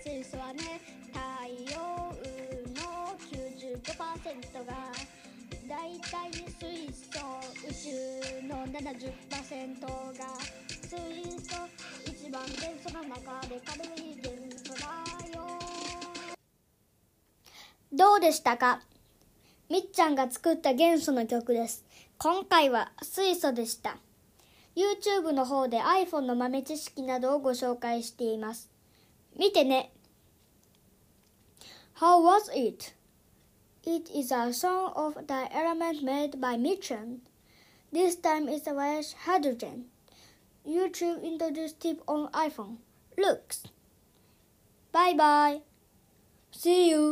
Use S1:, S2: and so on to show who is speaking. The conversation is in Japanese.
S1: 水素はね太陽の95%がだいたい水素宇宙の70%が水素一番元素の中で軽い元素だよどうでしたかみっちゃんが作った元素の曲です今回は水素でした YouTube の方で iPhone の豆知識などをご紹介しています見てね How was it? It is a song of the element made by Mitchell. This time it's via hydrogen. YouTube introduced tip on iPhone. Looks. Bye bye. See you.